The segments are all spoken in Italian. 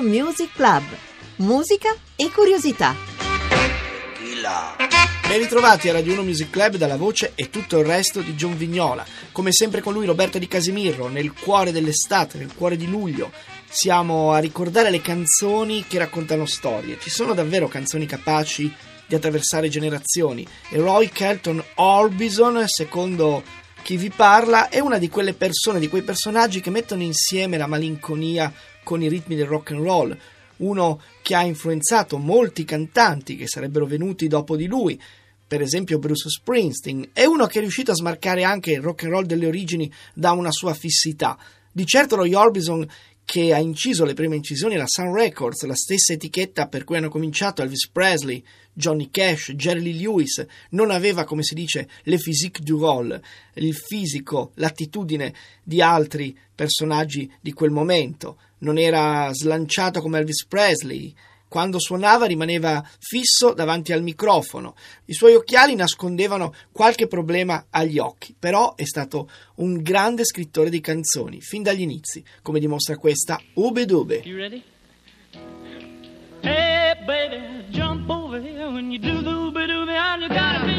Music Club. Musica e curiosità. Ben ritrovati a Radio 1 Music Club dalla voce e tutto il resto di John Vignola. Come sempre con lui Roberto Di Casimiro, nel cuore dell'estate, nel cuore di luglio. Siamo a ricordare le canzoni che raccontano storie. Ci sono davvero canzoni capaci di attraversare generazioni e Roy Kelton Orbison, secondo chi vi parla, è una di quelle persone, di quei personaggi che mettono insieme la malinconia con i ritmi del rock and roll, uno che ha influenzato molti cantanti che sarebbero venuti dopo di lui, per esempio Bruce Springsteen, è uno che è riuscito a smarcare anche il rock and roll delle origini da una sua fissità. Di certo lo Orbison che ha inciso le prime incisioni alla Sun Records, la stessa etichetta per cui hanno cominciato Elvis Presley, Johnny Cash, Jerry Lee Lewis, non aveva, come si dice, le physique du rôle, il fisico, l'attitudine di altri personaggi di quel momento. Non era slanciato come Elvis Presley, quando suonava rimaneva fisso davanti al microfono. I suoi occhiali nascondevano qualche problema agli occhi, però è stato un grande scrittore di canzoni, fin dagli inizi, come dimostra questa Ube Dube. You ready? Hey, baby, jump over here when you do the ooby dooby. I gotta be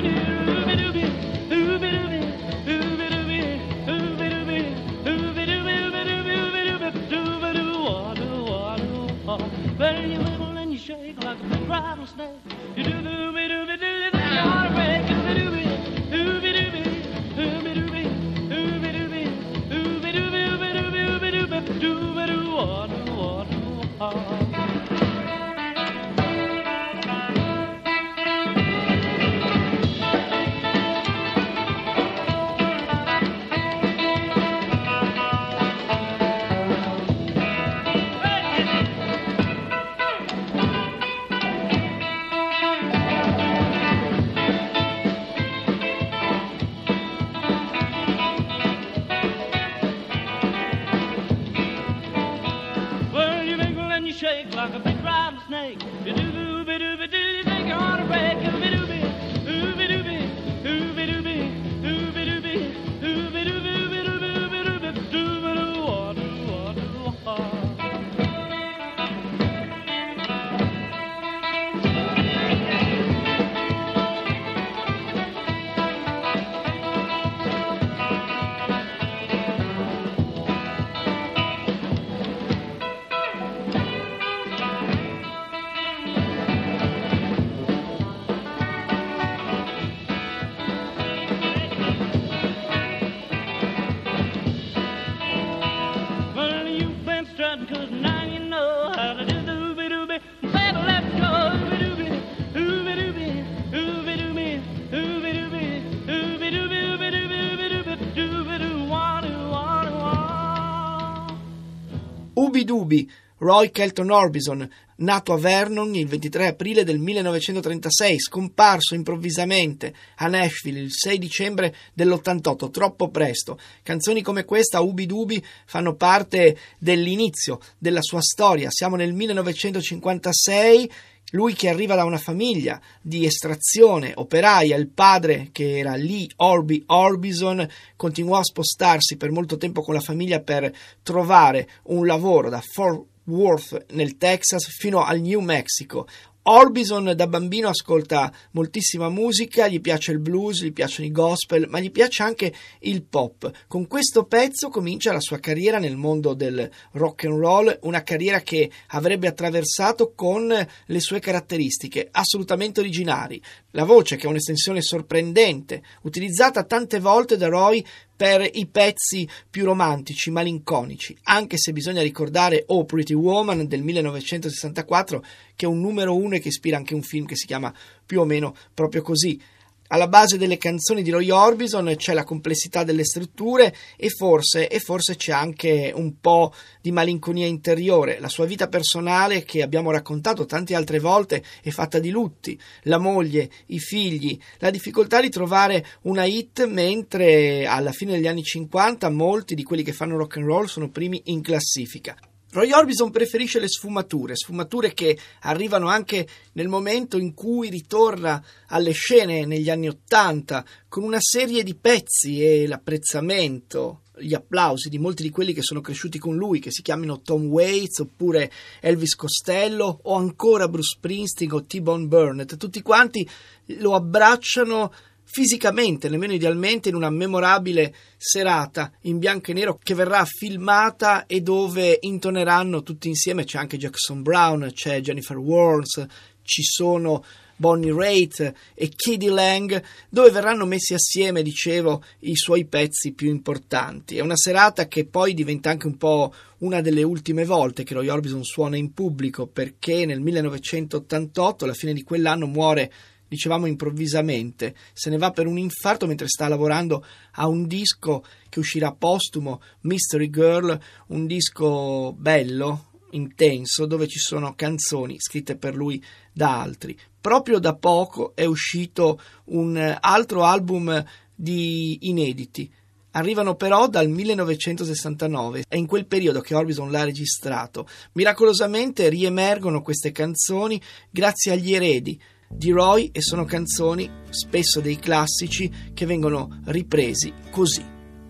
Dubi, Roy Kelton Orbison, nato a Vernon il 23 aprile del 1936, scomparso improvvisamente a Nashville il 6 dicembre dell'88, troppo presto. Canzoni come questa, Ubi Dubi, fanno parte dell'inizio della sua storia. Siamo nel 1956. Lui che arriva da una famiglia di estrazione operaia, il padre che era Lee Orby Orbison continuò a spostarsi per molto tempo con la famiglia per trovare un lavoro da Fort Worth nel Texas fino al New Mexico. Orbison da bambino ascolta moltissima musica, gli piace il blues, gli piacciono i gospel, ma gli piace anche il pop. Con questo pezzo comincia la sua carriera nel mondo del rock and roll, una carriera che avrebbe attraversato con le sue caratteristiche assolutamente originali. La voce che è un'estensione sorprendente, utilizzata tante volte da Roy per i pezzi più romantici, malinconici, anche se bisogna ricordare Oh Pretty Woman del 1964, che è un numero uno e che ispira anche un film che si chiama più o meno proprio così. Alla base delle canzoni di Roy Orbison c'è la complessità delle strutture e forse, e forse c'è anche un po' di malinconia interiore. La sua vita personale, che abbiamo raccontato tante altre volte, è fatta di lutti. La moglie, i figli, la difficoltà di trovare una hit, mentre alla fine degli anni 50 molti di quelli che fanno rock and roll sono primi in classifica. Roy Orbison preferisce le sfumature, sfumature che arrivano anche nel momento in cui ritorna alle scene negli anni Ottanta con una serie di pezzi e l'apprezzamento, gli applausi di molti di quelli che sono cresciuti con lui, che si chiamino Tom Waits oppure Elvis Costello o ancora Bruce Springsteen o T-Bone Burnett, tutti quanti lo abbracciano fisicamente, nemmeno idealmente, in una memorabile serata in bianco e nero che verrà filmata e dove intoneranno tutti insieme. C'è anche Jackson Brown, c'è Jennifer Warnes, ci sono Bonnie Raitt e Katie Lang, dove verranno messi assieme, dicevo, i suoi pezzi più importanti. È una serata che poi diventa anche un po' una delle ultime volte che Roy Orbison suona in pubblico, perché nel 1988, alla fine di quell'anno, muore dicevamo improvvisamente, se ne va per un infarto mentre sta lavorando a un disco che uscirà postumo, Mystery Girl, un disco bello, intenso, dove ci sono canzoni scritte per lui da altri. Proprio da poco è uscito un altro album di inediti. Arrivano però dal 1969, è in quel periodo che Orbison l'ha registrato. Miracolosamente riemergono queste canzoni grazie agli eredi, di Roy e sono canzoni, spesso dei classici, che vengono ripresi così.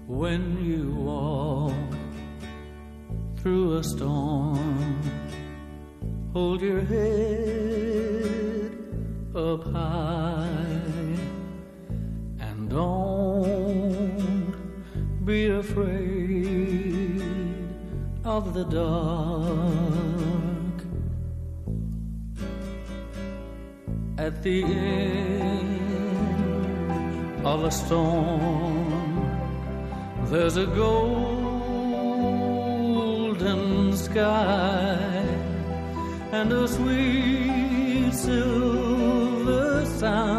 When you walk through a storm, hold your head up high and don't be afraid of the dark. At the end of a storm, there's a golden sky and a sweet silver sound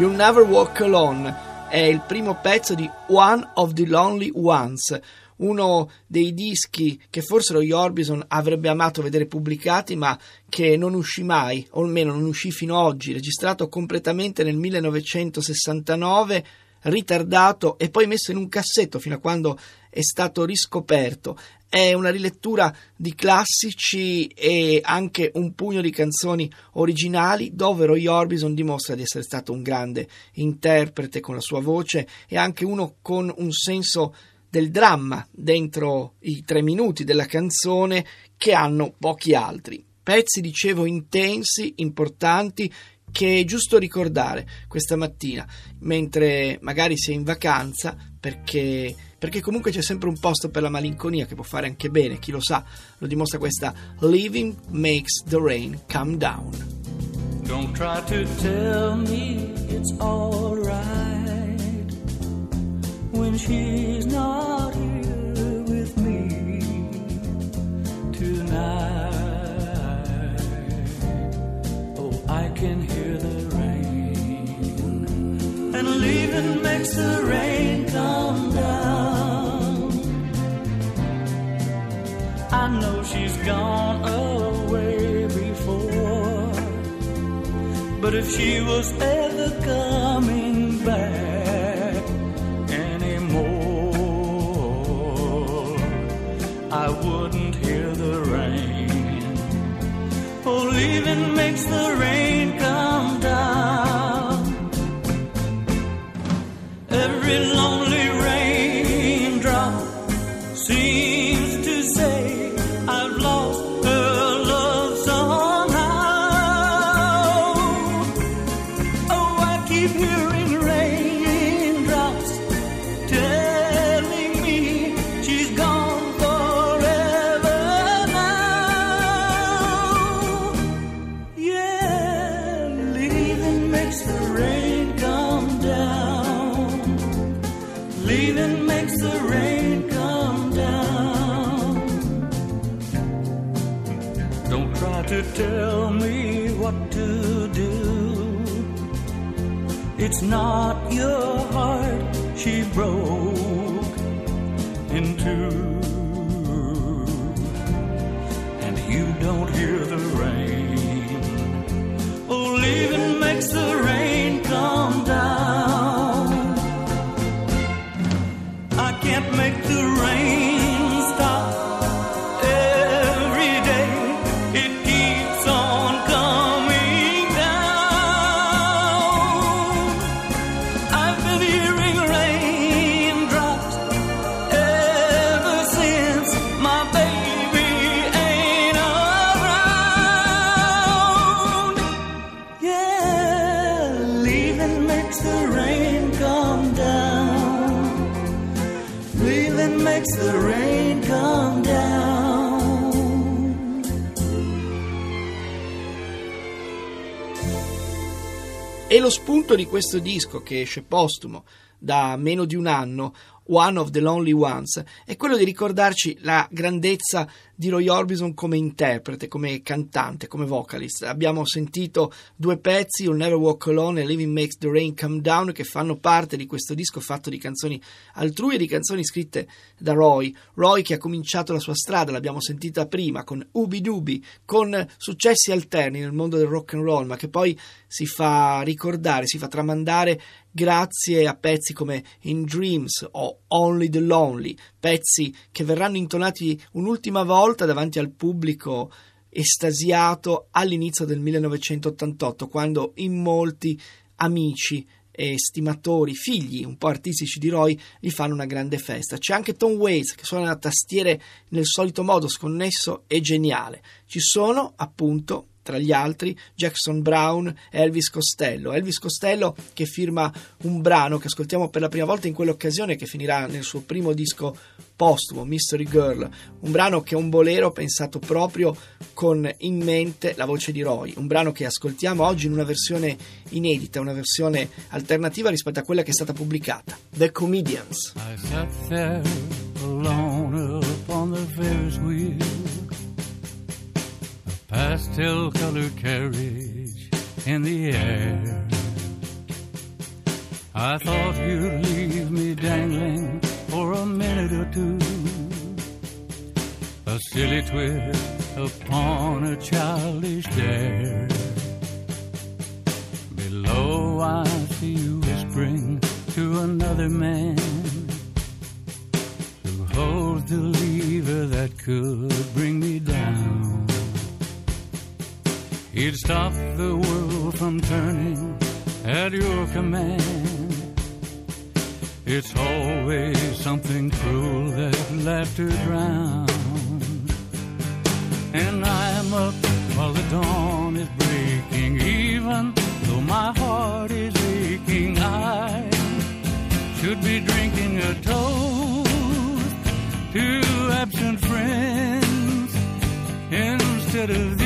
You'll Never Walk Alone è il primo pezzo di One of the Lonely Ones, uno dei dischi che forse lo Orbison avrebbe amato vedere pubblicati, ma che non uscì mai, o almeno non uscì fino ad oggi, registrato completamente nel 1969, ritardato e poi messo in un cassetto fino a quando è stato riscoperto. È una rilettura di classici e anche un pugno di canzoni originali dove Roy Orbison dimostra di essere stato un grande interprete con la sua voce e anche uno con un senso del dramma dentro i tre minuti della canzone che hanno pochi altri. Pezzi, dicevo, intensi, importanti, che è giusto ricordare questa mattina, mentre magari si è in vacanza, perché, perché comunque c'è sempre un posto per la malinconia che può fare anche bene, chi lo sa, lo dimostra questa Living Makes the Rain Come Down. Don't try to tell me it's alright when she's not here with me tonight. Oh, I can hear the rain, and leaving makes the rain gone away before. But if she was ever coming two. And you don't hear the rain. E lo spunto di questo disco che esce postumo da meno di un anno, One of the Lonely Ones, è quello di ricordarci la grandezza di Roy Orbison come interprete, come cantante, come vocalist. Abbiamo sentito due pezzi, You'll Never Walk Alone e Living Makes the Rain Come Down, che fanno parte di questo disco fatto di canzoni altrui e di canzoni scritte da Roy. Roy che ha cominciato la sua strada, l'abbiamo sentita prima, con Ubi Dubi, con successi alterni nel mondo del rock and roll, ma che poi si fa ricordare, si fa tramandare grazie a pezzi come In Dreams o Only the Lonely, pezzi che verranno intonati un'ultima volta davanti al pubblico estasiato all'inizio del 1988, quando in molti amici e stimatori, figli un po' artistici di Roy, gli fanno una grande festa. C'è anche Tom Waits che suona tastiere nel solito modo, sconnesso e geniale. Ci sono appunto tra gli altri Jackson Brown e Elvis Costello. Elvis Costello che firma un brano che ascoltiamo per la prima volta in quell'occasione che finirà nel suo primo disco postumo, Mystery Girl, un brano che è un bolero pensato proprio con in mente la voce di Roy, un brano che ascoltiamo oggi in una versione inedita, una versione alternativa rispetto a quella che è stata pubblicata. The Comedians. I sat there alone upon the pastel colored carriage in the air. I thought you'd leave me dangling for a minute or two, a silly twist upon a childish dare. Below, I see you whispering to another man who holds the lever that could bring me down. He'd stop the world from turning at your command. It's always something cruel that laughter drowns. And I'm up while the dawn is breaking, even though my heart is aching. I should be drinking a toast to absent friends instead of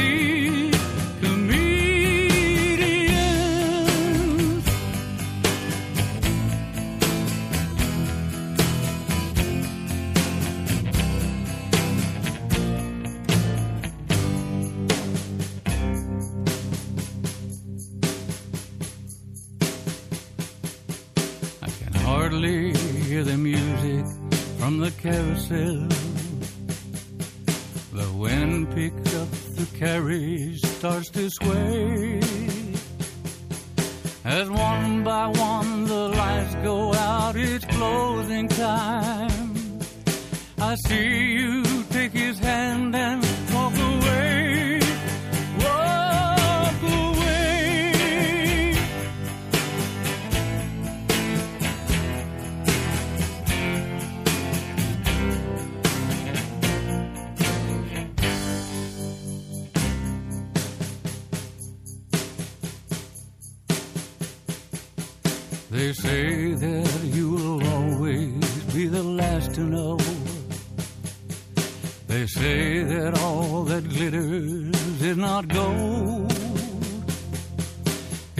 hardly hear the music from the carousel. The wind picks up the carriage, starts to sway. As one by one the lights go out, it's closing time. I see you take his hand and walk away.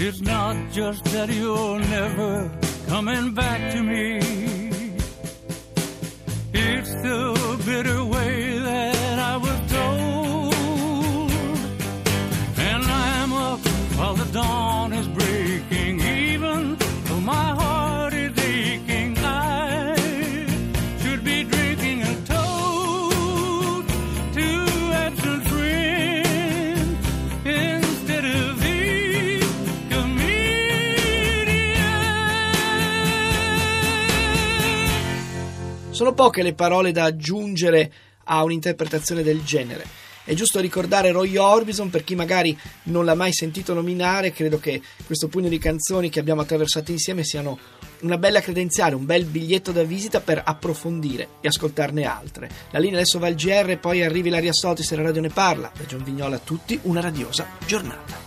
It's not just that you're never coming back to me. It's the bitter way that I was told. And I'm up while the dawn is breaking, even though my heart. Sono poche le parole da aggiungere a un'interpretazione del genere. È giusto ricordare Roy Orbison per chi magari non l'ha mai sentito nominare, credo che questo pugno di canzoni che abbiamo attraversato insieme siano una bella credenziale, un bel biglietto da visita per approfondire e ascoltarne altre. La linea adesso va al GR, poi arrivi Laria Sotis e la radio ne parla. Da John Vignola a tutti una radiosa giornata.